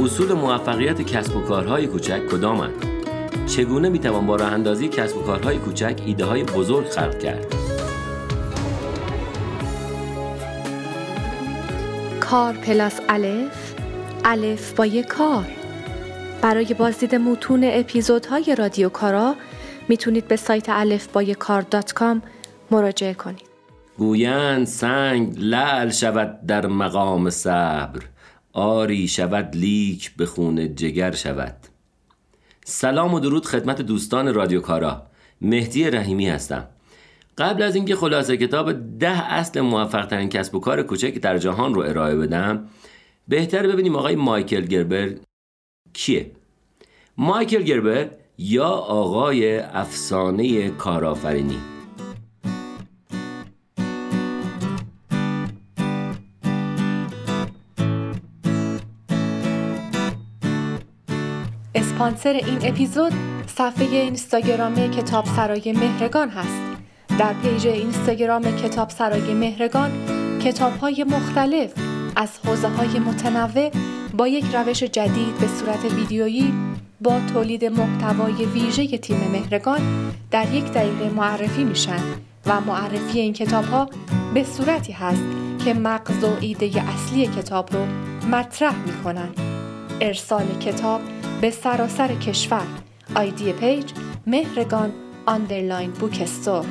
اصول موفقیت کسب و کارهای کوچک کدامند؟ چگونه می‌توان با راه اندازی کسب و کارهای کوچک ایده های بزرگ خلق کرد؟ کار plus الف الفبای کار برای بازدید متون اپیزودهای رادیو کارا می‌تونید به سایت الف با کار dot com مراجعه کنید گویند سنگ لعل شود در مقام صبر آری شود لیک به خون جگر شود. سلام و درود خدمت دوستان رادیو کارا. مهدی رحیمی هستم. قبل از اینکه خلاصه کتاب ده اصل موفق ترین کسب و کار کوچک در جهان رو ارائه بدم بهتر ببینیم آقای مایکل گربر کیه. مایکل گربر یا آقای افسانه کارآفرینی. اسپانسر این اپیزود صفحه اینستاگرام کتاب سرای مهرگان هست. در پیج اینستاگرام کتاب سرای مهرگان کتاب های مختلف از حوزه های متنوع با یک روش جدید به صورت ویدیویی با تولید محتوای ویژه تیم مهرگان در یک دقیقه معرفی میشن و معرفی این کتاب ها به صورتی هست که مغز و ایده اصلی کتاب رو مطرح می‌کنن. ارسال کتاب به سراسر کشور آیدی پیج مهرگان underline bookstore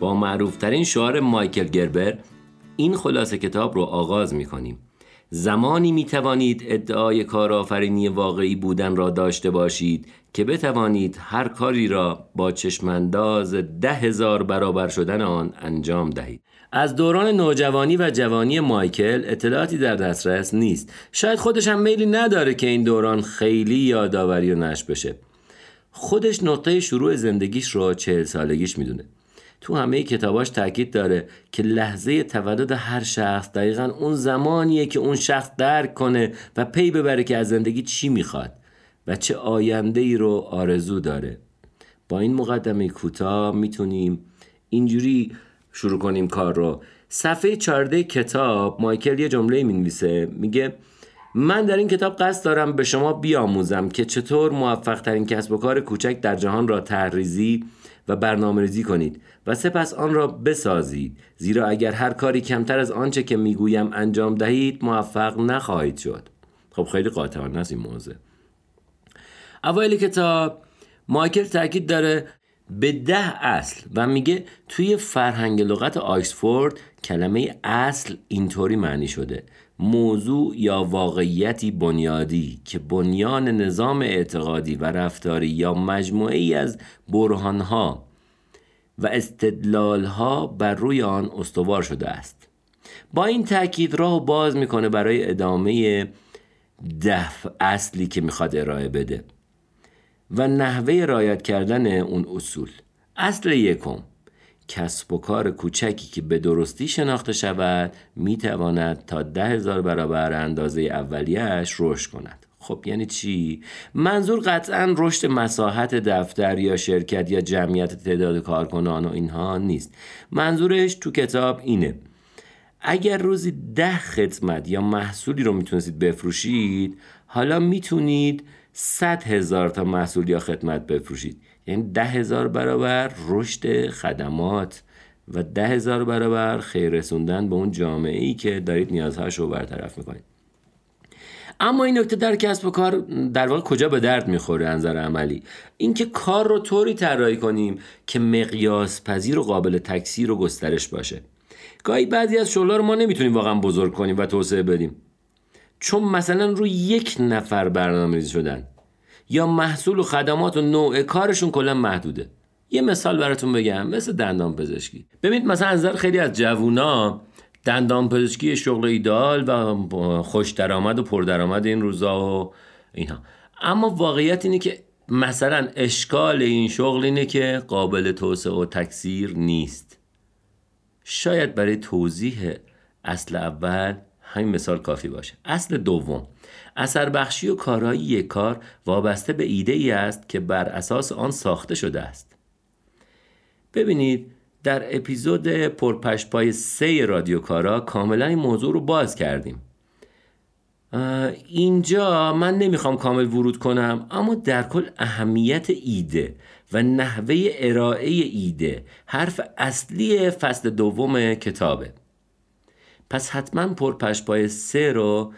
با معروفترین شعار مایکل گربر این خلاصه کتاب رو آغاز می کنیم. زمانی می توانید ادعای کارآفرینی واقعی بودن را داشته باشید که بتوانید هر کاری را با چشمانداز ده هزار برابر شدن آن انجام دهید. از دوران نوجوانی و جوانی مایکل اطلاعاتی در دسترس نیست. شاید خودش هم میلی نداره که این دوران خیلی یادآوری و نش بشه. خودش نقطه شروع زندگیش رو چهل سالگیش می‌دونه. تو همه کتاباش تاکید داره که لحظه تولد هر شخص دقیقا اون زمانیه که اون شخص درک کنه و پی ببره که از زندگی چی می‌خواد و چه آینده ای رو آرزو داره. با این مقدمه کوتاه می‌تونیم اینجوری شروع کنیم کار رو. صفحه چارده کتاب مایکل یه جمله می نویسه میگه من در این کتاب قصد دارم به شما بیاموزم که چطور موفق ترین کسب و کار کوچک در جهان را تحریزی و برنامه ریزی کنید و سپس آن را بسازید زیرا اگر هر کاری کمتر از آنچه که می‌گویم انجام دهید موفق نخواهید شد. خب خیلی قاطعانه است این موضوع. اوایل کتاب مایکل تاکید داره به ده اصل و میگه توی فرهنگ لغت آکسفورد کلمه اصل اینطوری معنی شده. موضوع یا واقعیتی بنیادی که بنیان نظام اعتقادی و رفتاری یا مجموعه ای از برهانها و استدلالها بر روی آن استوار شده است. با این تاکید راه باز می‌کنه برای ادامه دف اصلی که می‌خواد ارائه بده و نحوه رایت کردن اون اصول. اصل یکم کسب و کار کوچکی که به درستی شناخته شود می تواند تا ده هزار برابر اندازه اولیش رشد کند. خب یعنی چی؟ منظور قطعا رشد مساحت دفتر یا شرکت یا جمعیت تعداد کارکنان و اینها نیست. منظورش تو کتاب اینه. اگر روزی ده خدمت یا محصولی رو می‌تونستید بفروشید حالا می‌تونید صد هزار تا محصول یا خدمت بفروشید. یعنی ده هزار برابر رشد خدمات و ده هزار برابر خیر رسوندن به اون جامعه ای که دارید نیازهاش رو برطرف می‌کنید. اما این نکته در کسب و کار در واقع کجا به درد می‌خوره نظر عملی؟ اینکه کار رو طوری طراحی کنیم که مقیاس پذیر و قابل تکثیر و گسترش باشه. گاهی بعضی از شغلها رو ما نمی‌تونیم واقعا بزرگ کنیم و توسعه بدیم. چون مثلا روی یک نفر برنامه شدن یا محصول و خدمات و نوع کارشون کلا محدوده. یه مثال براتون بگم مثل دندان پزشکی. ببینید مثلا از نظر خیلی از جوونا دندان پزشکی شغل ایدال و خوش درآمد و پر درآمد این روزا و اینها. اما واقعیت اینه که مثلا اشکال این شغل اینه که قابل توسعه و تکثیر نیست. شاید برای توضیح اصل اول همین مثال کافی باشه. اصل دوم. اثر بخشی و کارایی یک کار وابسته به ایده ای است که بر اساس آن ساخته شده است. ببینید در اپیزود پرپشپای سه رادیو کارا کاملا این موضوع رو باز کردیم. اینجا من نمی‌خوام کامل ورود کنم اما در کل اهمیت ایده و نحوه ارائه ایده حرف اصلی فصل دوم کتابه. پس حتما پرپشپای سه رو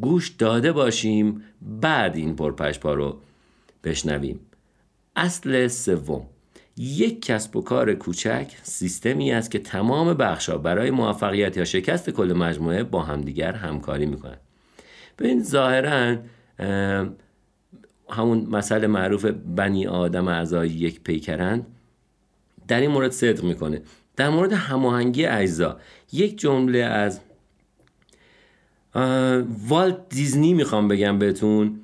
گوش داده باشیم بعد این پرپشپا رو بشنویم. اصل سوم. یک کسب و کار کوچک سیستمی است که تمام بخشها برای موفقیت یا شکست کل مجموعه با همدیگر همکاری می‌کنند. ببین ظاهرا همون مسئله معروف بنی آدم اعضای یک پیکرند در این مورد صدق می‌کنه. در مورد هماهنگی اجزا یک جمله از والت دیزنی می‌خوام بگم بهتون.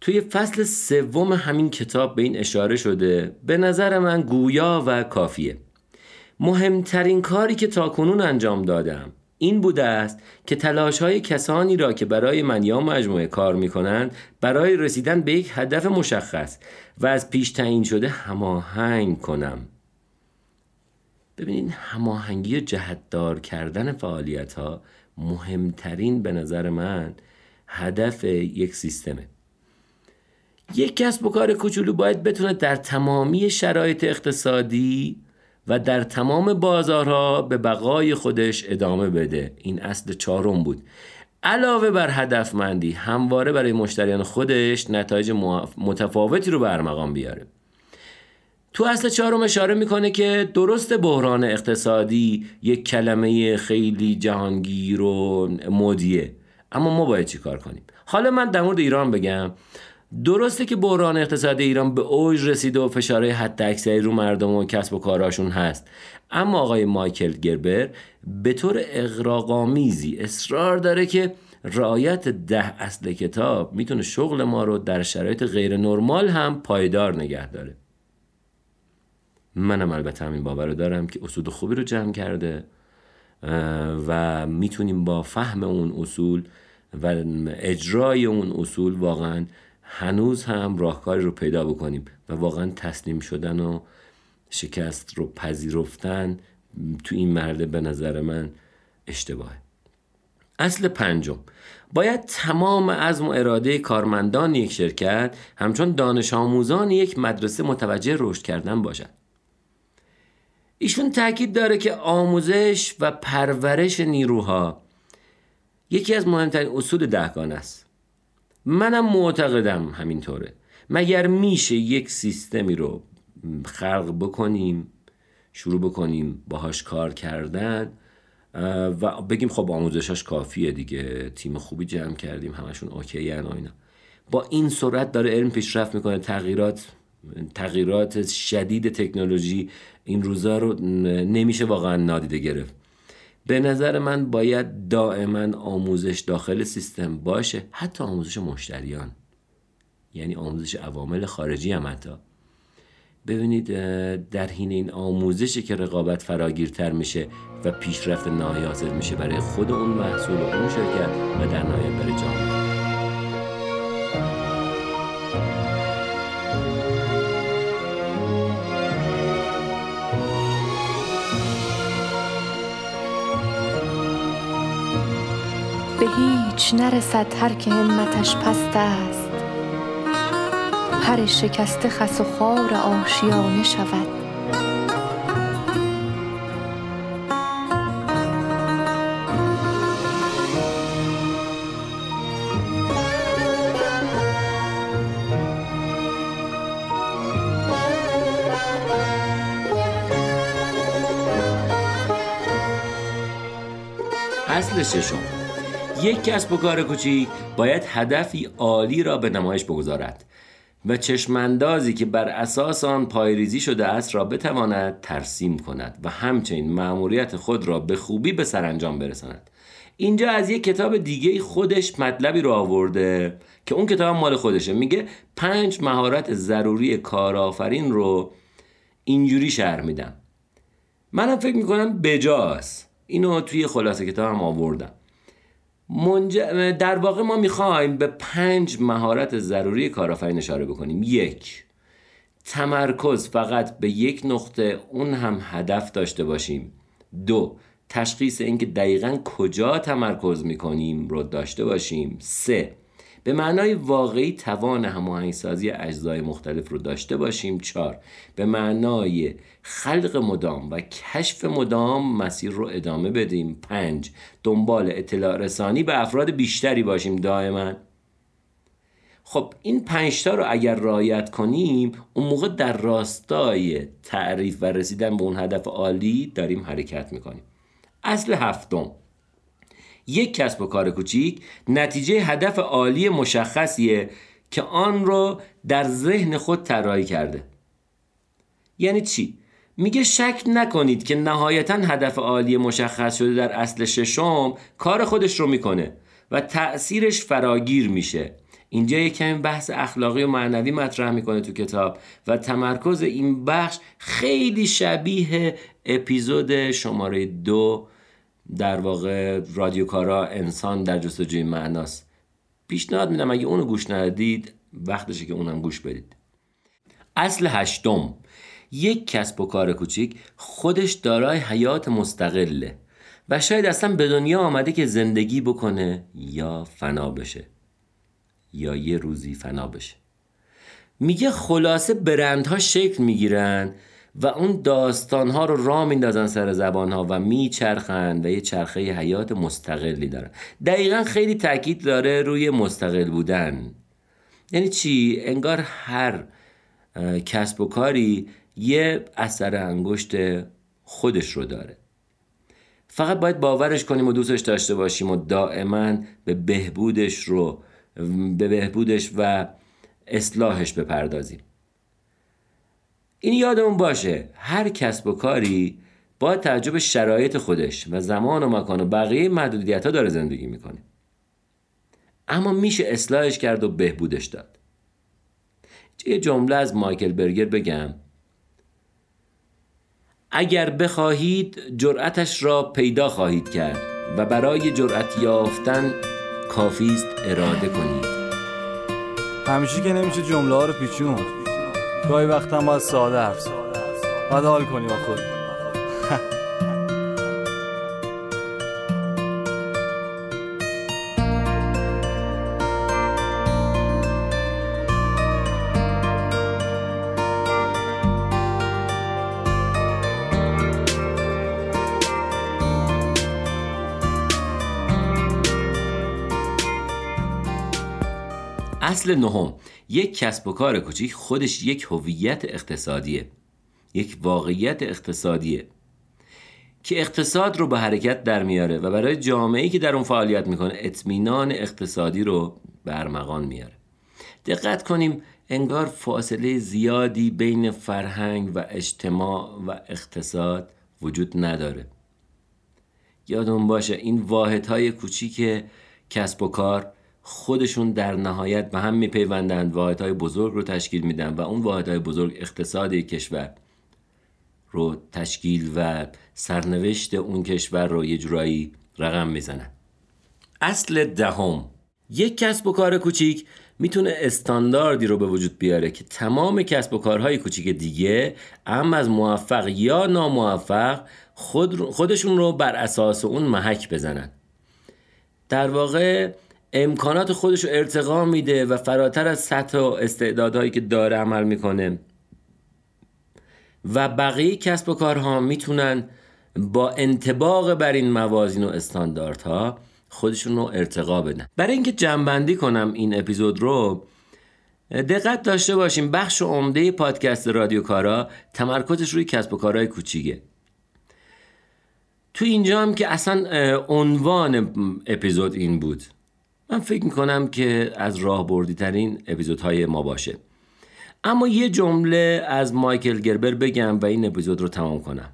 توی فصل سوم همین کتاب به این اشاره شده به نظر من گویا و کافیه. مهمترین کاری که تاکنون انجام دادم این بوده است که تلاش های کسانی را که برای من یا مجموعه کار می کنند برای رسیدن به یک هدف مشخص و از پیش تعیین شده هماهنگ کنم. ببینید هماهنگی جهتدار کردن فعالیت ها مهمترین به نظر من هدف یک سیستمه. یک کسب و کار کوچولو باید بتونه در تمامی شرایط اقتصادی و در تمام بازارها به بقای خودش ادامه بده. این اصل چهارم بود. علاوه بر هدفمندی همواره برای مشتریان خودش نتایج متفاوتی رو برمقام بیاره. تو اصل چهارم اشاره می‌کنه که درست بحران اقتصادی یک کلمه خیلی جهانگیر و مدیه اما ما باید چی کار کنیم؟ حالا من در مورد ایران بگم. درسته که بحران اقتصادی ایران به اوج رسیده و فشارهای حد اکثری رو مردم و کسب و کاراشون هست. اما آقای مایکل گربر به طور اقراقامیزی اصرار داره که رعایت ده اصل کتاب می‌تونه شغل ما رو در شرایط غیر نرمال هم پایدار نگه داره. منم البته همین باور رو دارم که اصول خوبی رو جمع کرده و می‌تونیم با فهم اون اصول و اجرای اون اصول واقعا هنوز هم راهکاری رو پیدا بکنیم و واقعا تسلیم شدن و شکست رو پذیرفتن تو این مرده به نظر من اشتباهه. اصل پنجم. باید تمام عزم و اراده کارمندان یک شرکت همچون دانش آموزان یک مدرسه متوجه رشد کردن باشد. ایشون تاکید داره که آموزش و پرورش نیروها یکی از مهمترین اصول دهگانه است. منم معتقدم همینطوره. مگر میشه یک سیستمی رو خلق بکنیم شروع بکنیم باهاش کار کردن و بگیم خب آموزشاش کافیه دیگه تیم خوبی جمع کردیم همشون اوکی و اینا. با این سرعت داره علم پیشرفت می‌کنه تغییرات تغییرات شدید تکنولوژی این روزا رو نمیشه واقعا نادیده گرفت. به نظر من باید دائما آموزش داخل سیستم باشه حتی آموزش مشتریان. یعنی آموزش عوامل خارجی هم حتی. ببینید در حین این آموزشی که رقابت فراگیرتر میشه و پیشرفت نهایی حاصل میشه برای خود اون محصول و اون شرکت و در نهایت برای جامعه. هیچ نرسد هر که همتش پست است. پر شکسته خس و خار آشیانه شود. اصل ششم. یک کسب و کار کوچیک باید هدفی عالی را به نمایش بگذارد و چشماندازی که بر اساس آن پایریزی شده است را بتواند ترسیم کند و همچنین مأموریت خود را به خوبی به سرانجام برساند. اینجا از یک کتاب دیگه خودش مطلبی رو آورده که اون کتاب مال خودشه. میگه پنج مهارت ضروری کارآفرین رو اینجوری شهر میدم. منم فکر می‌کنم بجاست. اینو توی خلاصه کتاب هم آوردم. منج... در واقع ما می‌خوایم به پنج مهارت ضروری کارآفرین اشاره بکنیم. یک تمرکز فقط به یک نقطه اون هم هدف داشته باشیم. دو تشخیص اینکه دقیقا کجا تمرکز می‌کنیم رو داشته باشیم. سه به معنای واقعی توان هماهنگسازی اجزای مختلف رو داشته باشیم. چهار به معنای خلق مدام و کشف مدام مسیر رو ادامه بدیم. پنج دنبال اطلاع رسانی به افراد بیشتری باشیم دائما. خب این پنجتا رو اگر رعایت کنیم اون موقع در راستای تعریف و رسیدن به اون هدف عالی داریم حرکت می‌کنیم. اصل هفتم یک کسب و کار کوچیک نتیجه هدف عالی مشخصیه که آن رو در ذهن خود طراحی کرده. یعنی چی؟ میگه شک نکنید که نهایتا هدف عالی مشخص شده در اصل ششم کار خودش رو می‌کنه و تأثیرش فراگیر میشه. اینجا یک کمی بحث اخلاقی و معنوی مطرح می‌کنه تو کتاب و تمرکز این بخش خیلی شبیه اپیزود شماره دو در واقع رادیوکارا انسان در جستجوی معناست. پیشنهاد میدم اگه اونو گوش ندید وقتشه که اونم گوش بدید. اصل هشتم. یک کسب و کار کوچیک خودش دارای حیات مستقله و شاید اصلا به دنیا آمده که زندگی بکنه یا فنا بشه. یا یه روزی فنا بشه. میگه خلاصه برندها شکل می‌گیرن و اون داستانها رو را میندازن سر زبانها و میچرخند و یه چرخه حیات مستقلی دارن. دقیقا خیلی تاکید داره روی مستقل بودن. یعنی چی؟ انگار هر کسب و کاری یه اثر انگشت خودش رو داره. فقط باید باورش کنیم و دوستش داشته باشیم و دائما به بهبودش رو به بهبودش و اصلاحش بپردازیم. این یادمون باشه هر کسب و کاری با توجه شرایط خودش و زمان و مکان و بقیه محدودیت ها داره زندگی می‌کنه. اما میشه اصلاحش کرد و بهبودش داد. یه جمله از مایکل برگر بگم. اگر بخواهید جرأتش را پیدا خواهید کرد و برای جرأت یافتن کافیست اراده کنید. همیشه که نمیشه جمله ها رو پیچون. گاهی وقتا باید ساده حرف باید حال کنی با خود اصل نهم یک کسب و کار کوچیک خودش یک هویت اقتصادیه یک واقعیت اقتصادیه که اقتصاد رو به حرکت در میاره و برای جامعه‌ای که در اون فعالیت می‌کنه اطمینان اقتصادی رو برمغان میاره. دقت کنیم انگار فاصله زیادی بین فرهنگ و اجتماع و اقتصاد وجود نداره. یادمون باشه این واحدهای کوچیک کسب و کار خودشون در نهایت به هم میپیوندند. واحدهای بزرگ رو تشکیل میدن و اون واحدهای بزرگ اقتصاد کشور رو تشکیل و سرنوشت اون کشور رو یه جورایی رقم می‌زنن. اصل دهم. یک کسب و کار کوچیک می‌تونه استانداردی رو به وجود بیاره که تمام کسب و کارهای کوچیک دیگه اما از موفق یا ناموفق خود خودشون رو بر اساس اون محک بزنن. در واقع امکانات خودش رو ارتقا میده و فراتر از سطح و استعدادهایی که داره عمل می‌کنه. و بقیه کسب و کارها می‌تونن با انتباق بر این موازین و استانداردها خودشون رو ارتقا بدن. برای اینکه جنبندی کنم این اپیزود رو دقت داشته باشیم بخش عمده پادکست رادیو کارا تمرکزش روی کسب و کارهای کوچیکه. تو اینجا هم که اصلا عنوان اپیزود این بود. من فکر می‌کنم که از راه بردی ترین اپیزودهای ما باشه. اما یه جمله از مایکل گربر بگم و این اپیزود رو تمام کنم.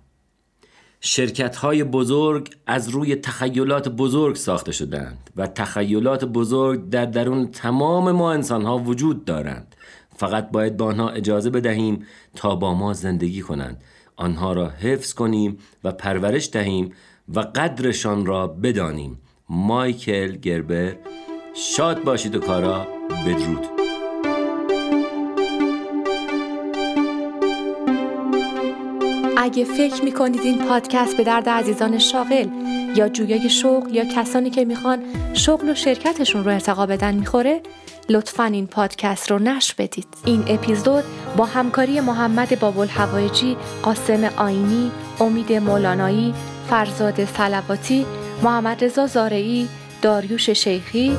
شرکت های بزرگ از روی تخیلات بزرگ ساخته شدند و تخیلات بزرگ در درون تمام ما انسان ها وجود دارند. فقط باید با آنها اجازه بدهیم تا با ما زندگی کنند. آنها را حفظ کنیم و پرورش دهیم و قدرشان را بدانیم. مایکل گربر. شاد باشید و کارا بدرود. اگه فکر می‌کنید این پادکست به درد عزیزان شاغل یا جویای شغل یا کسانی که می‌خوان شغل و شرکتشون رو ارتقا بدن می‌خوره لطفا این پادکست رو نشر بدید. این اپیزود با همکاری محمد بابل هوایجی قاسم آینی امید مولانایی فرزاد سلواتی محمد رضا زارعی داریوش شیخی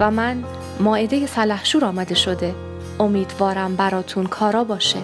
و من ماعده سلحشور آمده شده. امیدوارم براتون کارا باشه.